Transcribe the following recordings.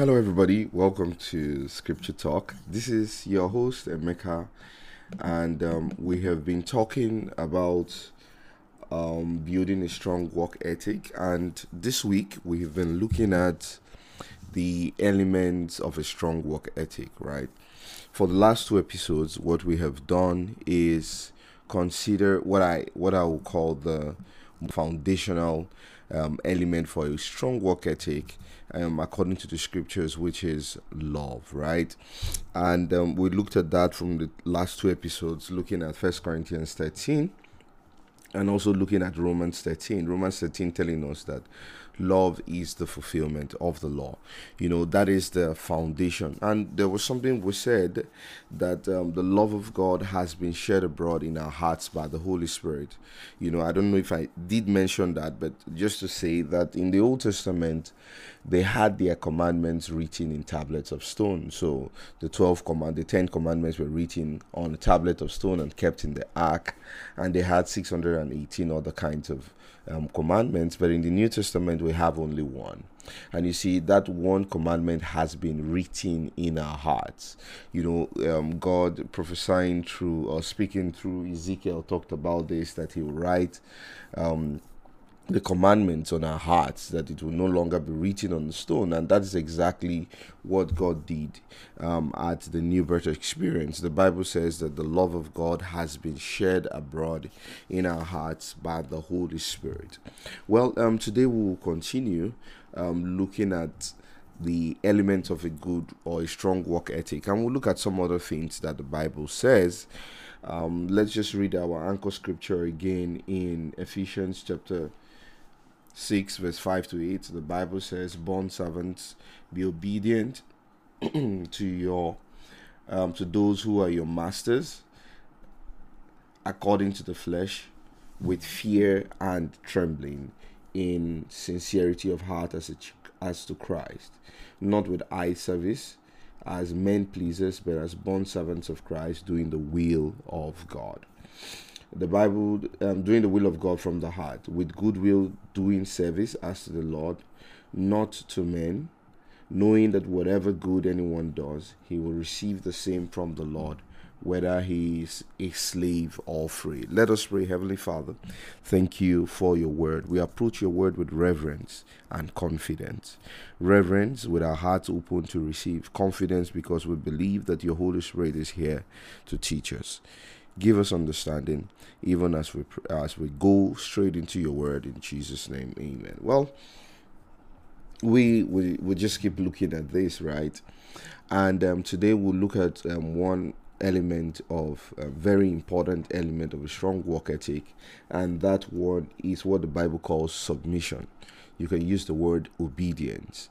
Hello, everybody. Welcome to Scripture Talk. This is your host, Emeka, and um, we have been talking about um, building a strong work ethic. And this week, we've been looking at the elements of a strong work ethic, right? For the last two episodes, what we have done is consider what I what I will call the foundational um, element for a strong work ethic um, according to the scriptures, which is love, right? And um, we looked at that from the last two episodes, looking at First Corinthians 13 and also looking at Romans 13. Romans 13 telling us that love is the fulfillment of the law. You know, that is the foundation. And there was something we said that um, the love of God has been shed abroad in our hearts by the Holy Spirit. You know, I don't know if I did mention that, but just to say that in the Old Testament, they had their commandments written in tablets of stone. So the 12 command, the 10 commandments were written on a tablet of stone and kept in the ark. And they had 618 other kinds of um, commandments, but in the New Testament, we have only one. And you see, that one commandment has been written in our hearts. You know, um, God prophesying through or speaking through Ezekiel talked about this that He will write. Um, the commandments on our hearts that it will no longer be written on the stone. And that is exactly what god did um, at the new birth experience. The bible says that the love of god has been shed abroad in our hearts by the holy spirit. Well um, today we will continue um, looking at the elements of a good or a strong work ethic. And we'll look at some other things that the bible says. Um, let's just read our anchor scripture again in ephesians chapter 6 verse 5 to 8 the bible says bond servants be obedient to your um, to those who are your masters according to the flesh with fear and trembling in sincerity of heart as, a, as to christ. Not with eye service as men pleasers but as bond servants of christ doing the will of god the Bible, um, doing the will of God from the heart, with goodwill, doing service as to the Lord, not to men, knowing that whatever good anyone does, he will receive the same from the Lord, whether he is a slave or free. Let us pray, Heavenly Father. Thank you for your word. We approach your word with reverence and confidence. Reverence with our hearts open to receive, confidence because we believe that your Holy Spirit is here to teach us. Give us understanding, even as we as we go straight into your word in Jesus' name, Amen. Well, we we we just keep looking at this, right? And um, today we'll look at um, one element of a very important element of a strong work ethic, and that word is what the Bible calls submission. You can use the word obedience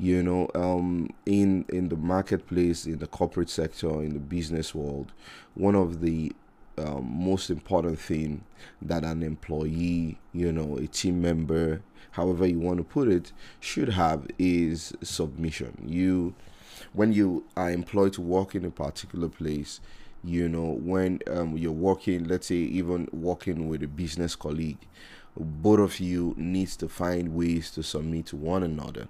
you know um, in in the marketplace in the corporate sector in the business world one of the um, most important thing that an employee you know a team member however you want to put it should have is submission you when you are employed to work in a particular place you know when um, you're working let's say even working with a business colleague both of you needs to find ways to submit to one another.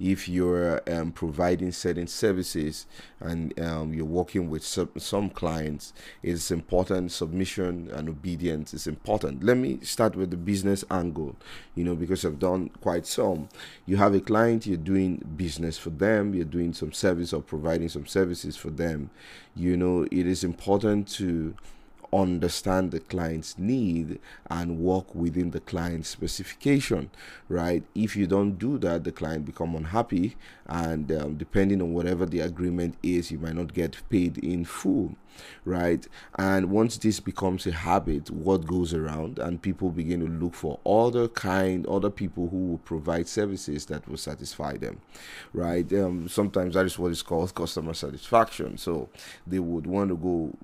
If you're um, providing certain services and um, you're working with some, some clients it's important submission and obedience is important. Let me start with the business angle you know because i've done quite some. You have a client you're doing business for them you're doing some service or providing some services for them. You know it is important to understand the client's need and work within the client's specification right? If you don't do that the client become unhappy and um, depending on whatever the agreement is you might not get paid in full right? And once this becomes a habit what goes around and people begin to look for other kind other people who will provide services that will satisfy them right? Um, sometimes that is what is called customer satisfaction. So they would want to go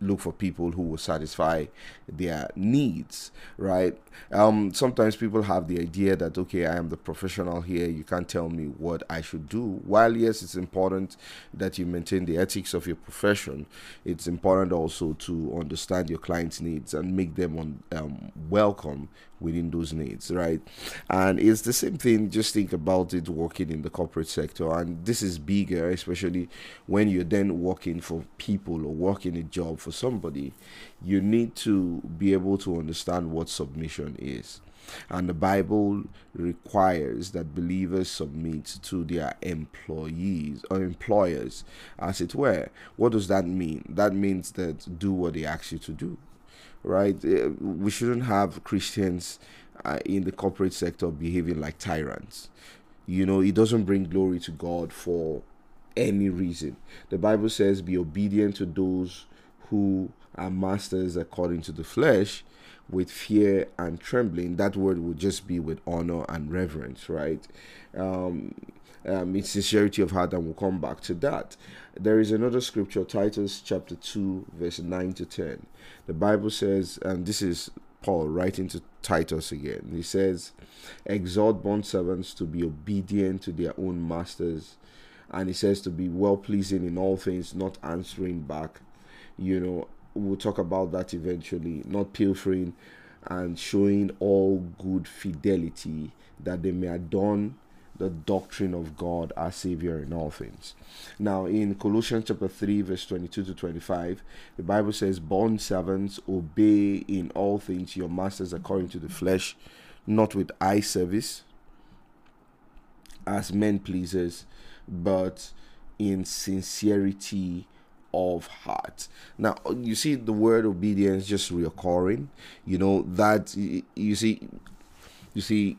look for people who will satisfy their needs right um, sometimes people have the idea that okay i am the professional here you can't tell me what i should do while yes it's important that you maintain the ethics of your profession it's important also to understand your clients needs and make them on, um, welcome within those needs, right? And it's the same thing, just think about it working in the corporate sector. And this is bigger, especially when you're then working for people or working a job for somebody. You need to be able to understand what submission is. And the Bible requires that believers submit to their employees or employers, as it were. What does that mean? That means that do what they ask you to do, right? Uh, we shouldn't have Christians uh, in the corporate sector behaving like tyrants. You know, it doesn't bring glory to God for any reason. The Bible says, Be obedient to those who are masters according to the flesh with fear and trembling. That word would just be with honor and reverence, right? Um, um, it's sincerity of heart, and we'll come back to that. There is another scripture, Titus chapter 2, verse 9 to 10. The Bible says, and this is Paul writing to Titus again. He says, Exhort bond servants to be obedient to their own masters. And he says to be well pleasing in all things, not answering back, you know, we'll talk about that eventually. Not pilfering and showing all good fidelity that they may adorn the doctrine of God our Savior in all things. Now, in Colossians chapter 3, verse 22 to 25, the Bible says, Bond servants, obey in all things your masters according to the flesh, not with eye service as men pleasers, but in sincerity of heart. Now, you see the word obedience just reoccurring. You know, that you see, you see,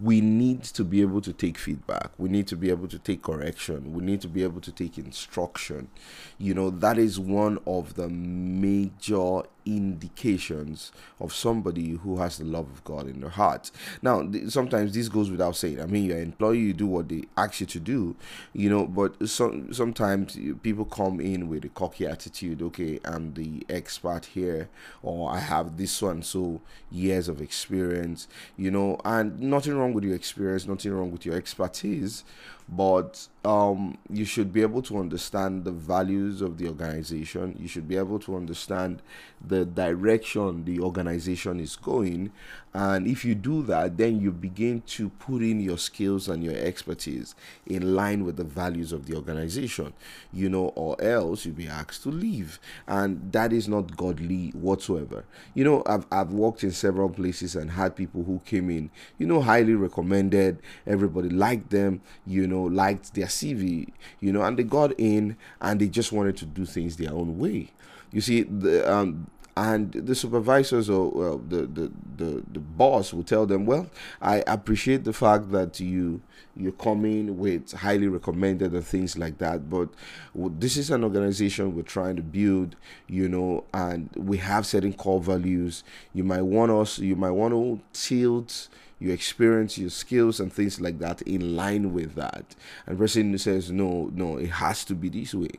we need to be able to take feedback. We need to be able to take correction. We need to be able to take instruction. You know, that is one of the major indications of somebody who has the love of God in their heart. Now, th- sometimes this goes without saying. I mean, your employee, you do what they ask you to do, you know, but some sometimes people come in with a cocky attitude. Okay, I'm the expert here, or I have this one so years of experience, you know, and nothing wrong with your experience, nothing wrong with your expertise but um, you should be able to understand the values of the organization. You should be able to understand the direction the organization is going. And if you do that, then you begin to put in your skills and your expertise in line with the values of the organization, you know, or else you'll be asked to leave. And that is not godly whatsoever. You know, I've, I've worked in several places and had people who came in, you know, highly recommended, everybody liked them, you know, liked their CV, you know, and they got in and they just wanted to do things their own way. You see, the um, and the supervisors or well, the, the the the boss will tell them, well, I appreciate the fact that you you're coming with highly recommended and things like that, but this is an organization we're trying to build, you know, and we have certain core values. You might want us, you might want to tilt your experience, your skills, and things like that in line with that. And person says, no, no, it has to be this way.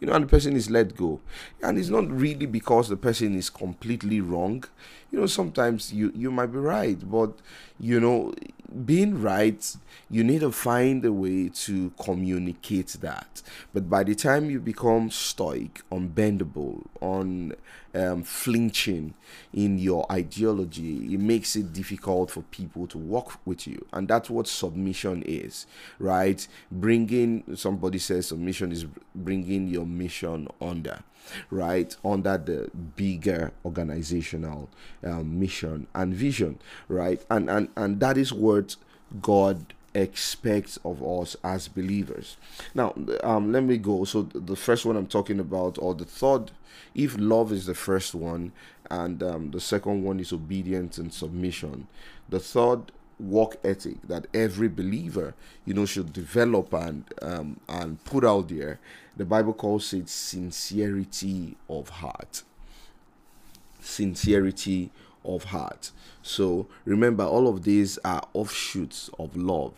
You know, and the person is let go. And it's not really because the person is completely wrong. You know, sometimes you, you might be right, but you know, being right, you need to find a way to communicate that. But by the time you become stoic, unbendable, on um, flinching in your ideology, it makes it difficult for people to work with you, and that's what submission is, right? Bringing somebody says submission is bringing your mission under right? Under the bigger organizational um, mission and vision right? And and and that is what god expects of us as believers. Now um let me go. So the first one i'm talking about or the third if love is the first one and um, the second one is obedience and submission the third work ethic that every believer you know should develop and um, and put out there the bible calls it sincerity of heart. Sincerity of heart. So remember all of these are offshoots of love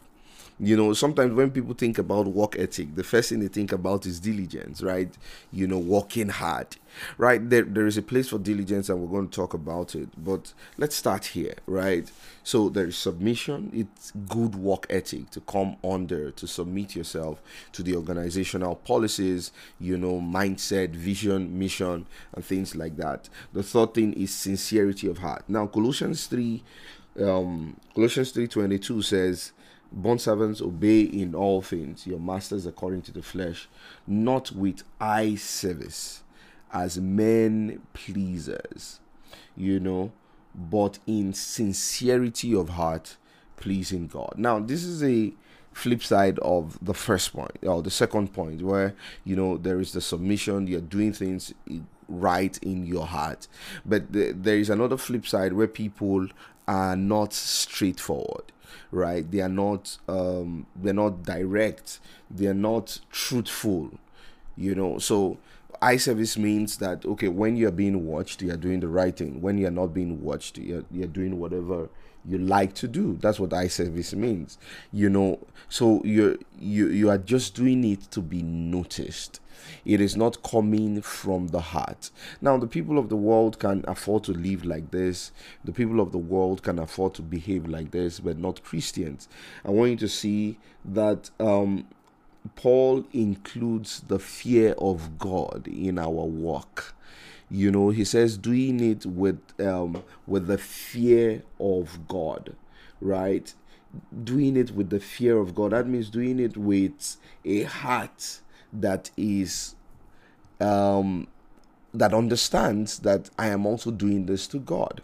you know sometimes when people think about work ethic the first thing they think about is diligence right? You know working hard right? There, there is a place for diligence and we're going to talk about it but let's start here right? So there is submission. It's good work ethic to come under to submit yourself to the organizational policies you know mindset vision mission and things like that. The third thing is sincerity of heart. Now colossians 3 um, Colossians 3:22 says, Bond servants obey in all things your masters according to the flesh, not with eye service as men pleasers, you know, but in sincerity of heart, pleasing God. Now, this is a flip side of the first point or the second point where you know there is the submission you're doing things right in your heart but the, there is another flip side where people are not straightforward right? They are not um they're not direct. They're not truthful you know? So eye service means that okay when you're being watched you're doing the right thing. When you're not being watched you're, you're doing whatever you like to do. That's what eye service means you know? So you're you you are just doing it to be noticed it is not coming from the heart. Now the people of the world can afford to live like this. The people of the world can afford to behave like this but not christians. I want you to see that um paul includes the fear of god in our work. You know he says doing it with um with the fear of god right? Doing it with the fear of god that means doing it with a heart that is um that understands that i am also doing this to god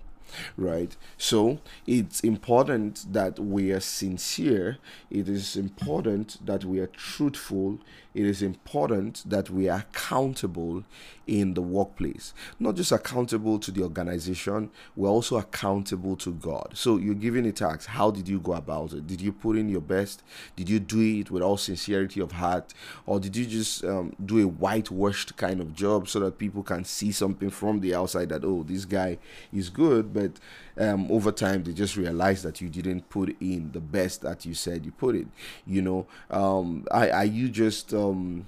right? So it's important that we are sincere. It is important that we are truthful. It is important that we are accountable in the workplace. Not just accountable to the organization, we're also accountable to God. So you're given a tax. How did you go about it? Did you put in your best? Did you do it with all sincerity of heart? Or did you just um, do a whitewashed kind of job so that people can see something from the outside that, oh, this guy is good, but um, over time they just realize that you didn't put in the best that you said you put it you know? Um, I, are you just um,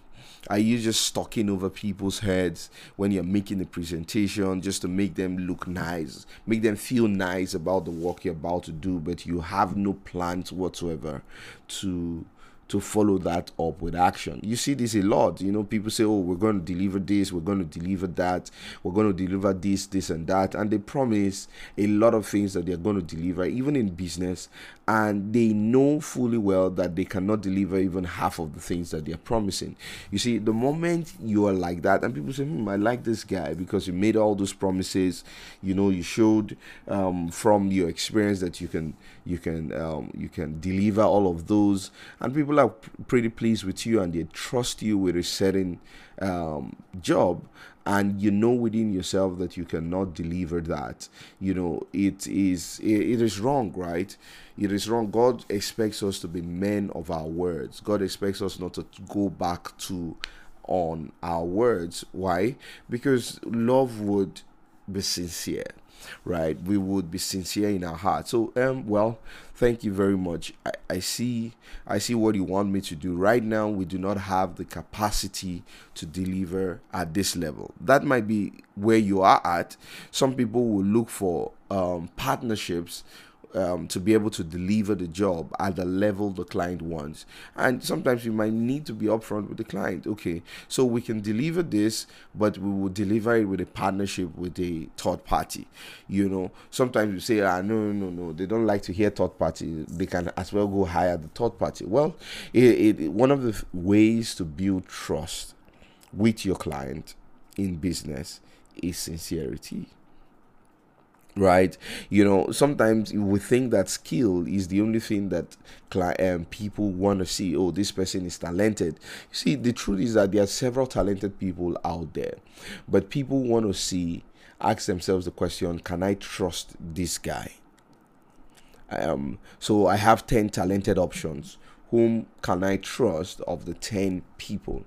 are you just stalking over people's heads when you're making the presentation just to make them look nice, make them feel nice about the work you're about to do, but you have no plans whatsoever to to follow that up with action. You see this a lot. You know, people say, "Oh, we're going to deliver this, we're going to deliver that, we're going to deliver this, this, and that," and they promise a lot of things that they're going to deliver, even in business, and they know fully well that they cannot deliver even half of the things that they're promising. You see, the moment you are like that, and people say, "Hmm, I like this guy because you made all those promises," you know, you showed um, from your experience that you can, you can, um, you can deliver all of those, and people people are pretty pleased with you and they trust you with a certain um, job and you know within yourself that you cannot deliver that. You know it is it, it is wrong right? It is wrong. God expects us to be men of our words. God expects us not to go back to on our words. Why? Because love would be sincere right we would be sincere in our heart so um well thank you very much. I, I see i see what you want me to do. Right now we do not have the capacity to deliver at this level. That might be where you are at. Some people will look for um, partnerships um, to be able to deliver the job at the level the client wants. And sometimes you might need to be upfront with the client. Okay, so we can deliver this, but we will deliver it with a partnership with a third party. You know, sometimes you say, ah, no, no, no, they don't like to hear third party. They can as well go hire the third party. Well, it, it one of the ways to build trust with your client in business is sincerity right? You know sometimes we think that skill is the only thing that um, people want to see oh this person is talented. You see the truth is that there are several talented people out there but people want to see ask themselves the question can i trust this guy? Um so i have 10 talented options. Whom can i trust of the 10 people?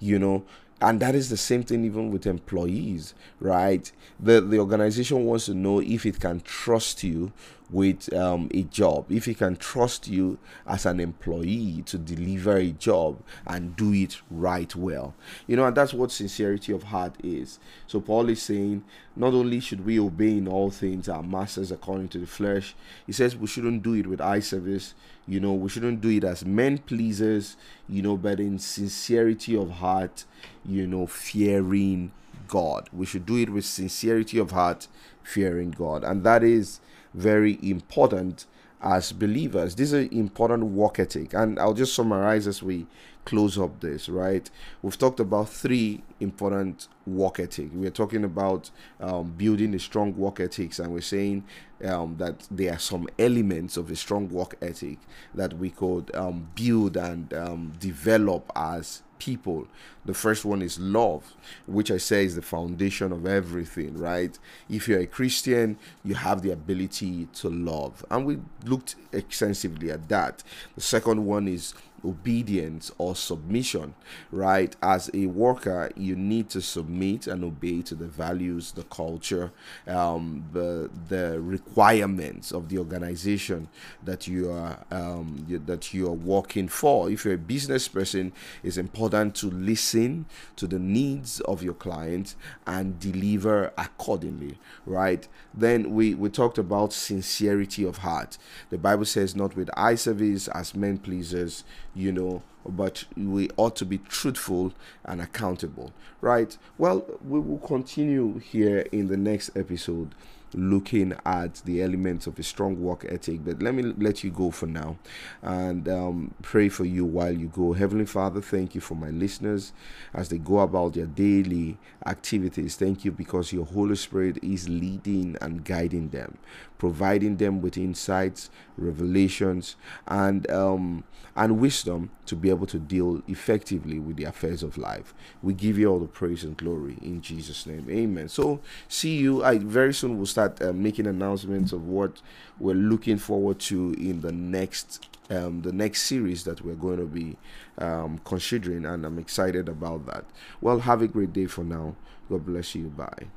You know and that is the same thing even with employees right? The the organization wants to know if it can trust you with um, a job. If he can trust you as an employee to deliver a job and do it right well. You know and that's what sincerity of heart is. So paul is saying not only should we obey in all things our masters according to the flesh he says we shouldn't do it with eye service. You know we shouldn't do it as men pleasers you know but in sincerity of heart you know fearing god. We should do it with sincerity of heart fearing god. And that is very important as believers. This is an important work ethic. And I'll just summarize as we close up this, right? We've talked about three important work ethic. We're talking about um, building a strong work ethics, and we're saying um, that there are some elements of a strong work ethic that we could um, build and um, develop as people. The first one is love, which I say is the foundation of everything, right? If you're a Christian, you have the ability to love. And we looked extensively at that. The second one is obedience or submission, right? As a worker, you need to submit and obey to the values, the culture, um, the the requirements of the organization that you are um, you, that you are working for. If you're a business person, it's important to listen to the needs of your clients and deliver accordingly, right? Then we we talked about sincerity of heart. The Bible says, "Not with eye service as men pleasers." You know, but we ought to be truthful and accountable, right? Well, we will continue here in the next episode looking at the elements of a strong work ethic. But let me let you go for now and um, pray for you while you go. Heavenly Father, thank you for my listeners as they go about their daily activities. Thank you because your Holy Spirit is leading and guiding them, providing them with insights, revelations, and um, and wisdom to be able to deal effectively with the affairs of life. We give you all the praise and glory in Jesus' name. Amen. So see you. I very soon will start uh, making announcements of what we're looking forward to in the next um, the next series that we're going to be um, considering, and I'm excited about that. Well, have a great day for now. God bless you. Bye.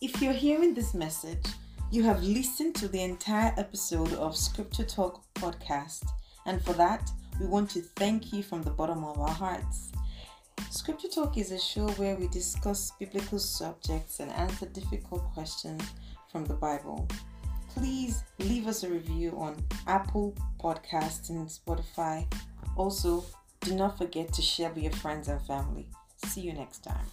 If you're hearing this message, you have listened to the entire episode of Scripture Talk podcast, and for that, we want to thank you from the bottom of our hearts. Scripture Talk is a show where we discuss biblical subjects and answer difficult questions from the Bible. Please leave us a review on Apple Podcasts and Spotify. Also, do not forget to share with your friends and family. See you next time.